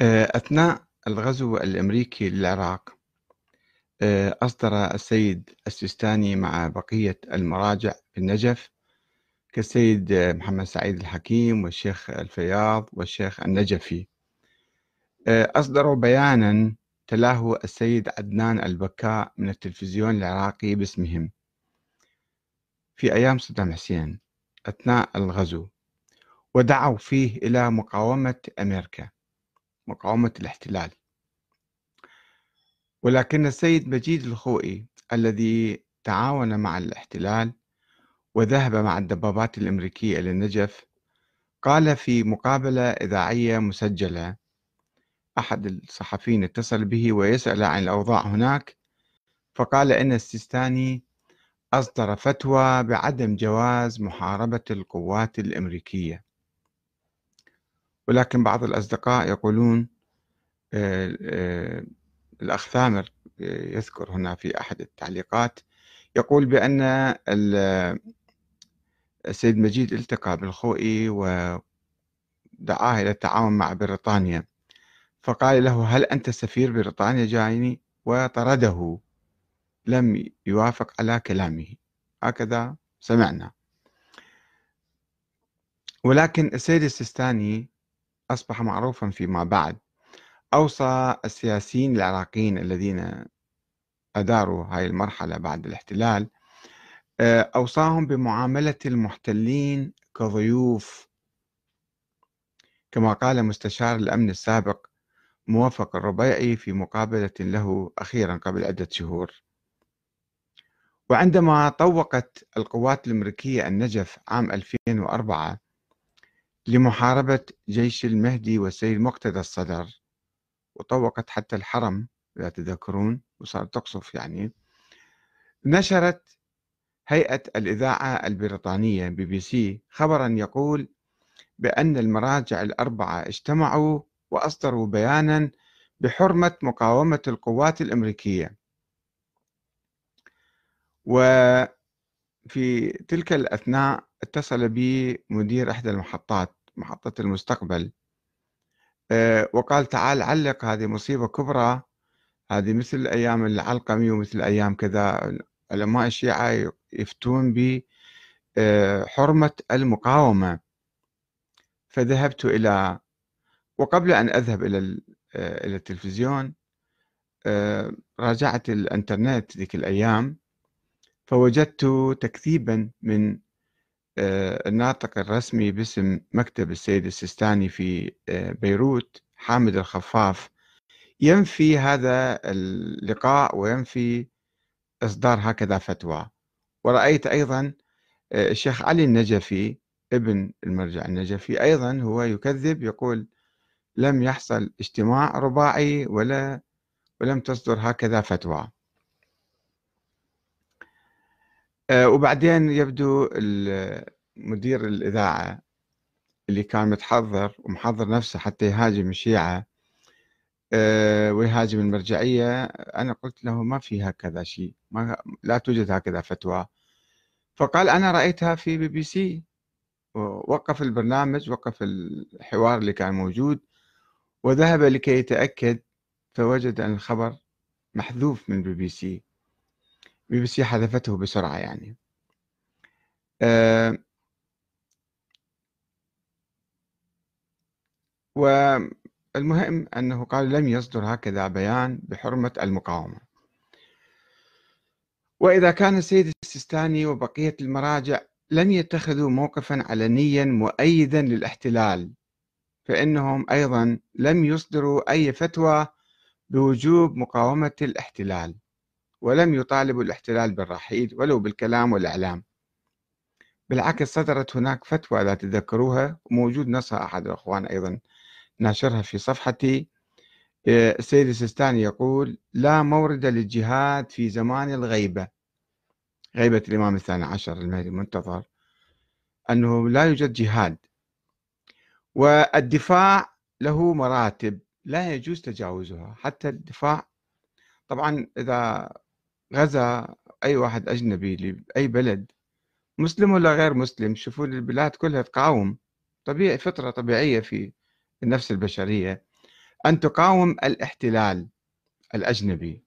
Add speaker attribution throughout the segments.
Speaker 1: آه، أثناء الغزو الأمريكي للعراق آه، أصدر السيد السيستاني مع بقية المراجع في النجف كالسيد محمد سعيد الحكيم والشيخ الفياض والشيخ النجفي. آه، أصدروا بيانا تلاه السيد عدنان البكاء من التلفزيون العراقي باسمهم في أيام صدام حسين أثناء الغزو ودعوا فيه إلى مقاومة أمريكا. مقاومة الاحتلال. ولكن السيد مجيد الخوئي الذي تعاون مع الاحتلال وذهب مع الدبابات الأمريكية إلى النجف قال في مقابلة إذاعية مسجلة أحد الصحفيين اتصل به ويسأل عن الأوضاع هناك فقال إن السيستاني أصدر فتوى بعدم جواز محاربة القوات الأمريكية. ولكن بعض الأصدقاء يقولون آه، آه، الأخ ثامر يذكر هنا في أحد التعليقات يقول بأن السيد مجيد التقى بالخوئي ودعاه إلى التعاون مع بريطانيا فقال له هل أنت سفير بريطانيا جايني؟ وطرده لم يوافق على كلامه. هكذا سمعنا. ولكن السيد السيستاني أصبح معروفا فيما بعد. أوصى السياسيين العراقيين الذين أداروا هاي المرحلة بعد الاحتلال آه، أوصاهم بمعاملة المحتلين كضيوف. كما قال مستشار الأمن السابق موفق الربيعي في مقابلة له أخيرا قبل عدة شهور. وعندما طوقت القوات الأمريكية النجف عام 2004 لمحاربة جيش المهدي والسيد مقتدى الصدر. وطوقت حتى الحرم إذا تذكرون وصارت تقصف يعني. نشرت هيئة الإذاعة البريطانية بي بي سي خبرا يقول بأن المراجع الأربعة اجتمعوا وأصدروا بيانا بحرمة مقاومة القوات الأمريكية. وفي تلك الأثناء اتصل بي مدير إحدى المحطات محطة المستقبل. آه، وقال تعال علق هذه مصيبة كبرى هذه مثل أيام العلقمي ومثل أيام كذا. علماء الشيعة يفتون بحرمة آه، المقاومة. فذهبت إلى وقبل أن أذهب إلى آه، إلى التلفزيون راجعت الإنترنت ذيك الأيام فوجدت تكذيبا من الناطق الرسمي باسم مكتب السيد السيستاني في آه، بيروت حامد الخفاف. ينفي هذا اللقاء وينفي إصدار هكذا فتوى. ورأيت أيضا آه، الشيخ علي النجفي ابن المرجع النجفي أيضا هو يكذب يقول لم يحصل اجتماع رباعي ولا ولم تصدر هكذا فتوى. وبعدين يبدو مدير الإذاعة اللي كان متحضر ومحضر نفسه حتى يهاجم الشيعة آه، ويهاجم المرجعية أنا قلت له ما في هكذا شيء ما لا توجد هكذا فتوى. فقال أنا رأيتها في بي بي سي. وقف البرنامج وقف الحوار اللي كان موجود وذهب لكي يتأكد فوجد أن الخبر محذوف من بي بي سي. بي بي سي حذفته بسرعة يعني. آه، والمهم أنه قال لم يصدر هكذا بيان بحرمة المقاومة. وإذا كان السيد السيستاني وبقية المراجع لم يتخذوا موقفا علنيا مؤيدا للاحتلال فإنهم أيضا لم يصدروا أي فتوى بوجوب مقاومة الاحتلال. ولم يطالبوا الاحتلال بالرحيل ولو بالكلام والإعلام. بالعكس صدرت هناك فتوى لا تذكروها وموجود نصها أحد الأخوان أيضا ناشرها في صفحتي. آه، السيد السيستاني يقول لا مورد للجهاد في زمان الغيبة. غيبة الإمام الثاني عشر المهدي المنتظر. أنه لا يوجد جهاد. والدفاع له مراتب لا يجوز تجاوزها حتى الدفاع. طبعا إذا غزا أي واحد أجنبي لأي بلد مسلم ولا غير مسلم شوفوا البلاد كلها تقاوم. طبيعي فطرة طبيعية في النفس البشرية. أن تقاوم الاحتلال الأجنبي.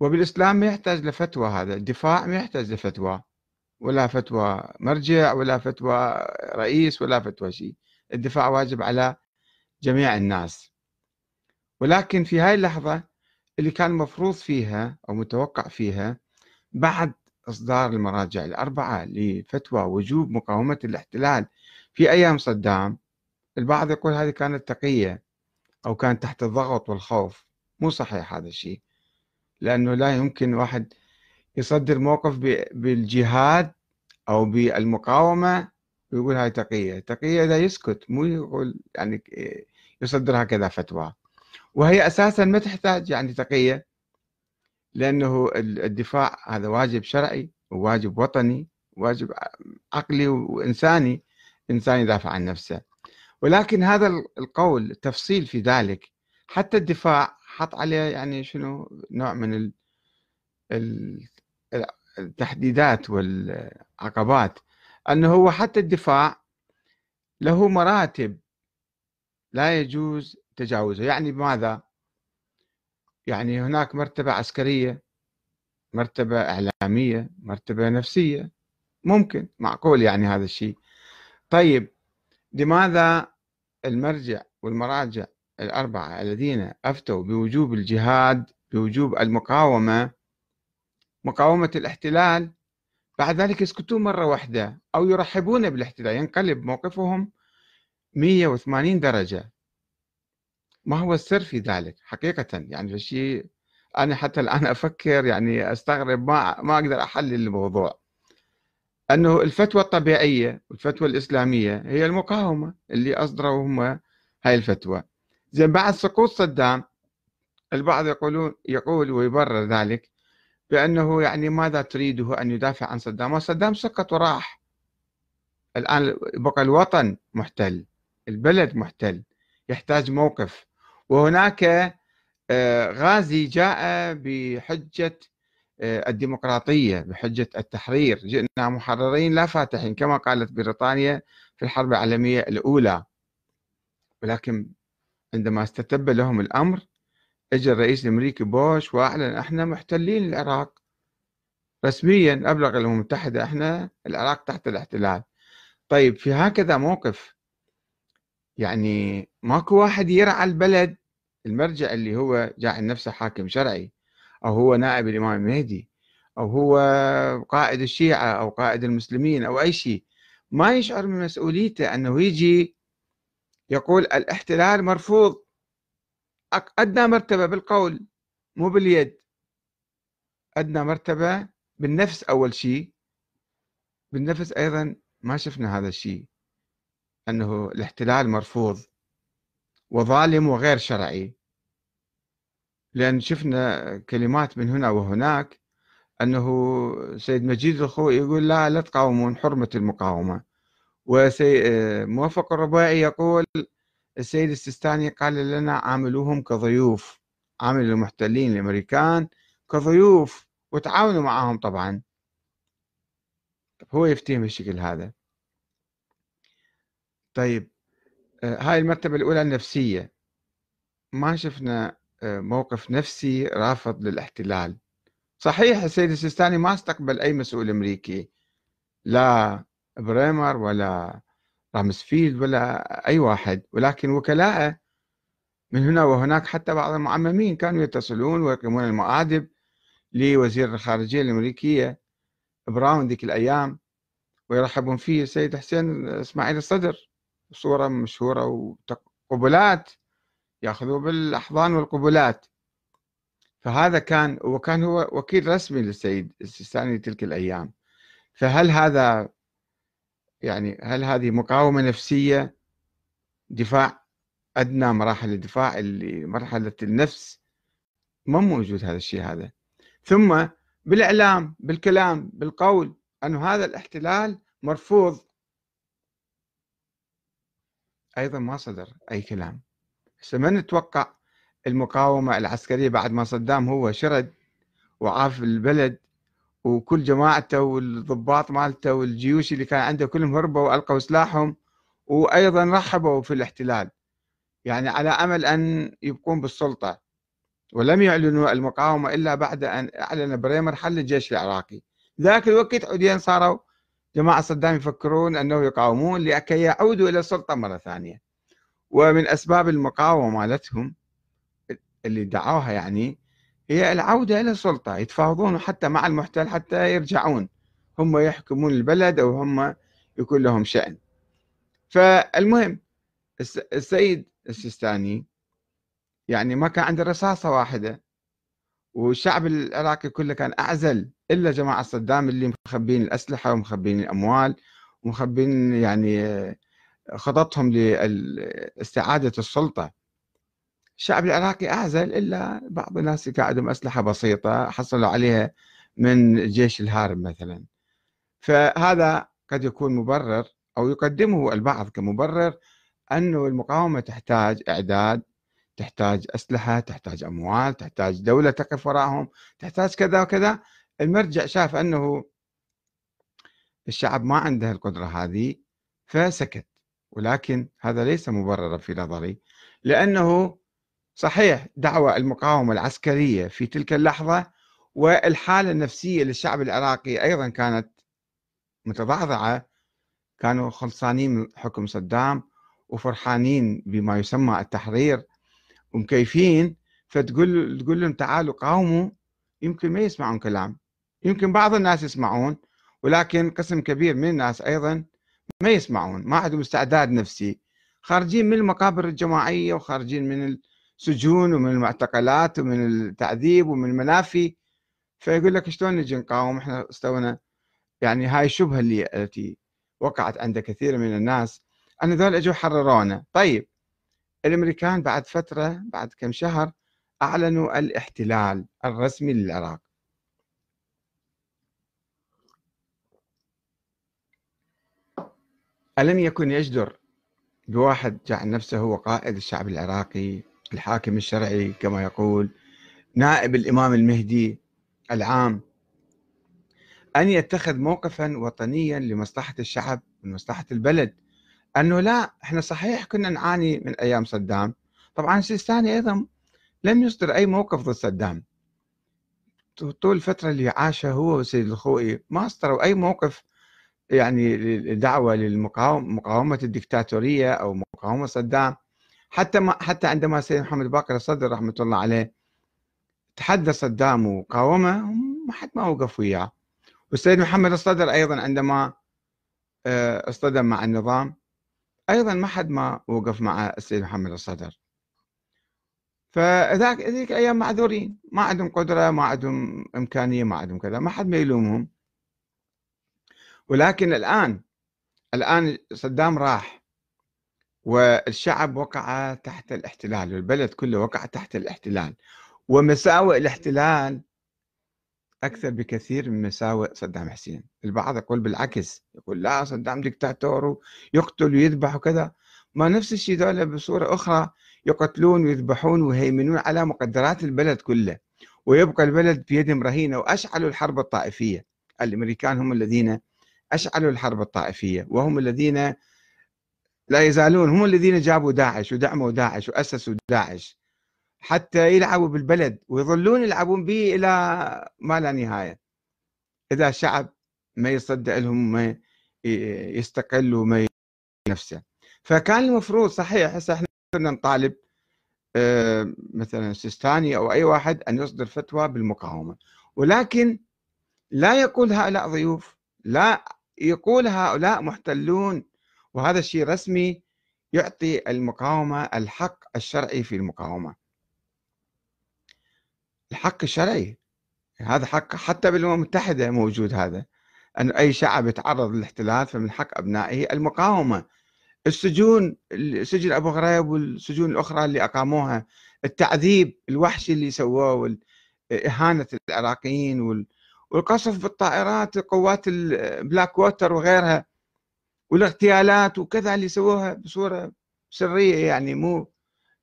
Speaker 1: وبالإسلام ما يحتاج لفتوى هذا الدفاع ما يحتاج لفتوى. ولا فتوى مرجع ولا فتوى رئيس ولا فتوى شيء. الدفاع واجب على جميع الناس. ولكن في هاي اللحظة اللي كان مفروض فيها أو متوقع فيها بعد إصدار المراجع الأربعة لفتوى وجوب مقاومة الاحتلال في أيام صدام البعض يقول هذه كانت تقية أو كانت تحت الضغط والخوف. مو صحيح هذا الشيء لأنه لا يمكن واحد يصدر موقف بالجهاد أو بالمقاومة ويقول هاي تقية. تقية إذا يسكت مو يقول يعني يصدر هكذا فتوى. وهي أساسا ما تحتاج يعني تقية لأنه الدفاع هذا واجب شرعي وواجب وطني واجب عقلي وإنساني إنسان يدافع عن نفسه. ولكن هذا القول التفصيل في ذلك حتى الدفاع حط عليه يعني شنو؟ نوع من التحديدات والعقبات. أنه هو حتى الدفاع له مراتب لا يجوز تجاوزها يعني بماذا؟ يعني هناك مرتبة عسكرية مرتبة إعلامية مرتبة نفسية. ممكن معقول يعني هذا الشيء. طيب لماذا المرجع والمراجع الأربعة الذين أفتوا بوجوب الجهاد بوجوب المقاومة مقاومة الاحتلال بعد ذلك يسكتون مرة واحدة أو يرحبون بالاحتلال ينقلب موقفهم 180 درجة. ما هو السر في ذلك حقيقة. يعني الشيء أنا حتى الآن أفكر يعني أستغرب ما ما أقدر أحلل الموضوع. أنه الفتوى الطبيعية والفتوى الإسلامية هي المقاومة اللي أصدروا هم هاي الفتوى. زين بعد سقوط صدام البعض يقولون يقول ويبرر ذلك بأنه يعني ماذا تريده أن يدافع عن صدام؟ وصدام سقط وراح. الآن بقى الوطن محتل البلد محتل يحتاج موقف. وهناك آه، غازي جاء بحجة آه، الديمقراطية بحجة التحرير. جئنا محررين لا فاتحين كما قالت بريطانيا في الحرب العالمية الأولى. ولكن عندما استتب لهم الأمر اجى الرئيس الأمريكي بوش وأعلن إحنا محتلين العراق. رسميا أبلغ الامم المتحدة إحنا العراق تحت الاحتلال. طيب في هكذا موقف يعني ماكو واحد يرعى البلد المرجع اللي هو جاعل نفسه حاكم شرعي أو هو نائب الإمام المهدي أو هو قائد الشيعة أو قائد المسلمين أو أي شيء. ما يشعر من مسؤوليته أنه يجي يقول الاحتلال مرفوض. أدنى مرتبة بالقول مو باليد. أدنى مرتبة بالنفس أول شيء. بالنفس أيضا ما شفنا هذا الشيء. أنه الاحتلال مرفوض وظالم وغير شرعي. لأن شفنا كلمات من هنا وهناك أنه سيد مجيد الخوي يقول لا لا تقاومون حرمة المقاومة. وموفق الرباعي يقول السيد السيستاني قال لنا عاملوهم كضيوف. عامل المحتلين الأمريكان كضيوف وتعاونوا معهم طبعا. هو يفتيهم بالشكل هذا. طيب آه، هاي المرتبة الأولى النفسية. ما شفنا آه، موقف نفسي رافض للاحتلال. صحيح السيد السيستاني ما استقبل أي مسؤول أمريكي. لا بريمر ولا رامسفيلد ولا أي واحد. ولكن وكلاءه من هنا وهناك حتى بعض المعممين كانوا يتصلون ويقيمون المآدب لوزير الخارجية الأمريكية براون ذيك الأيام. ويرحبون فيه السيد حسين إسماعيل الصدر. صورة مشهورة وقبلات ياخذوا بالأحضان والقبلات. فهذا كان وكان هو وكيل رسمي للسيد السيستاني تلك الأيام. فهل هذا يعني هل هذه مقاومة نفسية دفاع أدنى مراحل الدفاع اللي مرحلة النفس؟ ما موجود هذا الشيء هذا. ثم بالإعلام بالكلام بالقول أن هذا الاحتلال مرفوض أيضا ما صدر أي كلام. هسه من نتوقع المقاومة العسكرية بعد ما صدام هو شرد وعاف البلد وكل جماعته والضباط مالته والجيوش اللي كان عنده كلهم هربوا وألقوا سلاحهم وأيضا رحبوا في الاحتلال. يعني على أمل أن يبقون بالسلطة. ولم يعلنوا المقاومة إلا بعد أن أعلن بريمر حل الجيش العراقي. ذاك الوقت عودين صاروا جماعة صدام يفكرون أنه يقاومون لكي يعودوا إلى السلطة مرة ثانية. ومن أسباب المقاومة مالتهم اللي دعوها يعني هي العودة إلى السلطة يتفاوضون حتى مع المحتل حتى يرجعون. هم يحكمون البلد أو هم يكون لهم شأن. فالمهم السيد السيستاني يعني ما كان عنده رصاصة واحدة. والشعب العراقي كله كان أعزل إلا جماعة صدام اللي مخبين الأسلحة ومخبين الأموال ومخبين يعني خططهم لاستعادة السلطة. الشعب العراقي أعزل إلا بعض الناس كان عندهم أسلحة بسيطة حصلوا عليها من الجيش الهارب مثلا. فهذا قد يكون مبرر أو يقدمه البعض كمبرر أنه المقاومة تحتاج إعداد تحتاج أسلحة تحتاج أموال تحتاج دولة تقف وراءهم تحتاج كذا وكذا. المرجع شاف أنه الشعب ما عنده القدرة هذه فسكت. ولكن هذا ليس مبررا في نظري لأنه صحيح دعوة المقاومة العسكرية في تلك اللحظة والحالة النفسية للشعب العراقي أيضا كانت متضعضعة. كانوا خلصانين من حكم صدام وفرحانين بما يسمى التحرير. ومكيفين فتقول تقول لهم تعالوا قاوموا يمكن ما يسمعون كلام. يمكن بعض الناس يسمعون ولكن قسم كبير من الناس أيضا ما يسمعون ما عندهم استعداد نفسي. خارجين من المقابر الجماعية وخارجين من السجون ومن المعتقلات ومن التعذيب ومن المنافي. فيقول لك شلون نجي نقاوم؟ إحنا استوينا. يعني هاي الشبهه اللي التي وقعت عند كثير من الناس. أن ذول إجوا حررونا. طيب الأمريكان بعد فترة بعد كم شهر أعلنوا الاحتلال الرسمي للعراق. ألم يكن يجدر بواحد جعل نفسه هو قائد الشعب العراقي الحاكم الشرعي كما يقول نائب الإمام المهدي العام أن يتخذ موقفا وطنيا لمصلحة الشعب ومصلحة البلد؟ أنه لا إحنا صحيح كنا نعاني من أيام صدام. طبعا السيستاني أيضا لم يصدر أي موقف ضد صدام. طول الفترة اللي عاشها هو وسيد الخوئي ما أصدروا أي موقف يعني دعوة للمقاومة الدكتاتورية أو مقاومة صدام. حتى ما حتى عندما سيد محمد باقر الصدر رحمة الله عليه تحدى صدام وقاومه ما حد ما وقف وياه. والسيد محمد الصدر أيضا عندما آه، اصطدم مع النظام. أيضا ما حد ما وقف مع السيد محمد الصدر. فذاك ذيك الأيام معذورين. ما عندهم قدرة ما عندهم إمكانية ما عندهم كذا. ما حد ما يلومهم. ولكن الآن الآن صدام راح والشعب وقع تحت الاحتلال والبلد كله وقع تحت الاحتلال. ومساوئ الاحتلال أكثر بكثير من مساوئ صدام حسين. البعض يقول بالعكس يقول لا صدام دكتاتور ويقتل ويذبح وكذا. ما نفس الشيء ذولا بصورة أخرى يقتلون ويذبحون ويهيمنون على مقدرات البلد كله. ويبقى البلد بيدهم رهينة واشعلوا الحرب الطائفية. الأمريكان هم الذين أشعلوا الحرب الطائفية وهم الذين لا يزالون هم الذين جابوا داعش ودعموا داعش وأسسوا داعش. حتى يلعبوا بالبلد ويظلون يلعبون به إلى ما لا نهاية. إذا الشعب ما يصدق لهم ما يستقل وما نفسه. فكان المفروض صحيح هسه إحنا كنا نطالب آه، مثلا سيستاني أو أي واحد أن يصدر فتوى بالمقاومة. ولكن لا يقول هؤلاء ضيوف لا يقول هؤلاء محتلون. وهذا الشيء رسمي يعطي المقاومة الحق الشرعي في المقاومة. الحق الشرعي. هذا حق حتى بالأمم المتحدة موجود هذا. أن أي شعب يتعرض للاحتلال فمن حق أبنائه المقاومة. السجون سجن أبو غريب والسجون الأخرى اللي أقاموها التعذيب الوحشي اللي سووه اهانه العراقيين والقصف بالطائرات قوات البلاك ووتر وغيرها والاغتيالات وكذا اللي سووها بصورة سرية يعني مو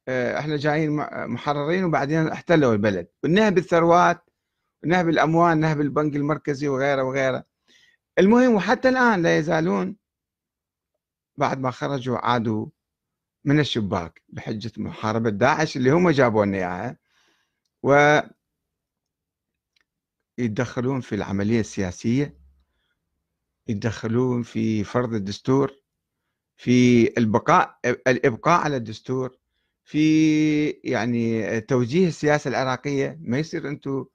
Speaker 1: إحنا جايين محررين وبعدين احتلوا البلد. والنهب الثروات نهب الاموال نهب البنك المركزي وغيره وغيره. المهم وحتى الآن لا يزالون بعد ما خرجوا عادوا من الشباك بحجة محاربة داعش اللي هم جابوا لنا إياها. و يتدخلون في العملية السياسية يتدخلون في فرض الدستور في البقاء الإبقاء على الدستور. في يعني توجيه السياسة العراقية ما يصير أنتم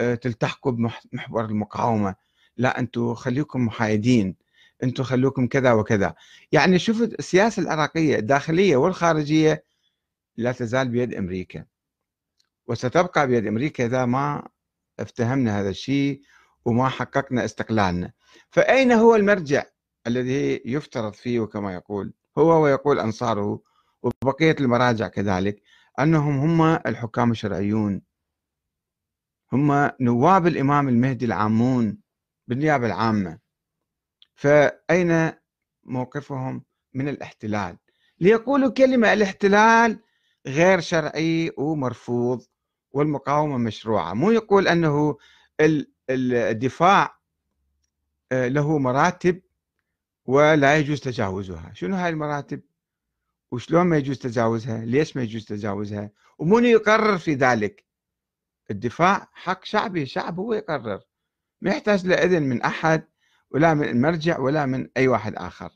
Speaker 1: آه، تلتحقوا بمحور المقاومة. لا أنتم خليكم محايدين. أنتم خلوكم كذا وكذا. يعني شوف السياسة العراقية الداخلية والخارجية لا تزال بيد أمريكا. وستبقى بيد أمريكا إذا ما افتهمنا هذا الشيء وما حققنا استقلالنا. فأين هو المرجع الذي يفترض فيه كما يقول؟ هو ويقول أنصاره وبقية المراجع كذلك أنهم هم الحكام الشرعيون. هم نواب الإمام المهدي العامون بالنيابة العامة. فأين موقفهم؟ من الاحتلال. ليقولوا كلمة الاحتلال غير شرعي ومرفوض والمقاومة مشروعة. مو يقول أنه الدفاع آه، له مراتب ولا يجوز تجاوزها. شنو هاي المراتب؟ وشلون ما يجوز تجاوزها؟ ليش ما يجوز تجاوزها؟ ومن يقرر في ذلك. الدفاع حق شعبي الشعب هو يقرر. ما يحتاج لإذن من أحد ولا من المرجع ولا من أي واحد آخر.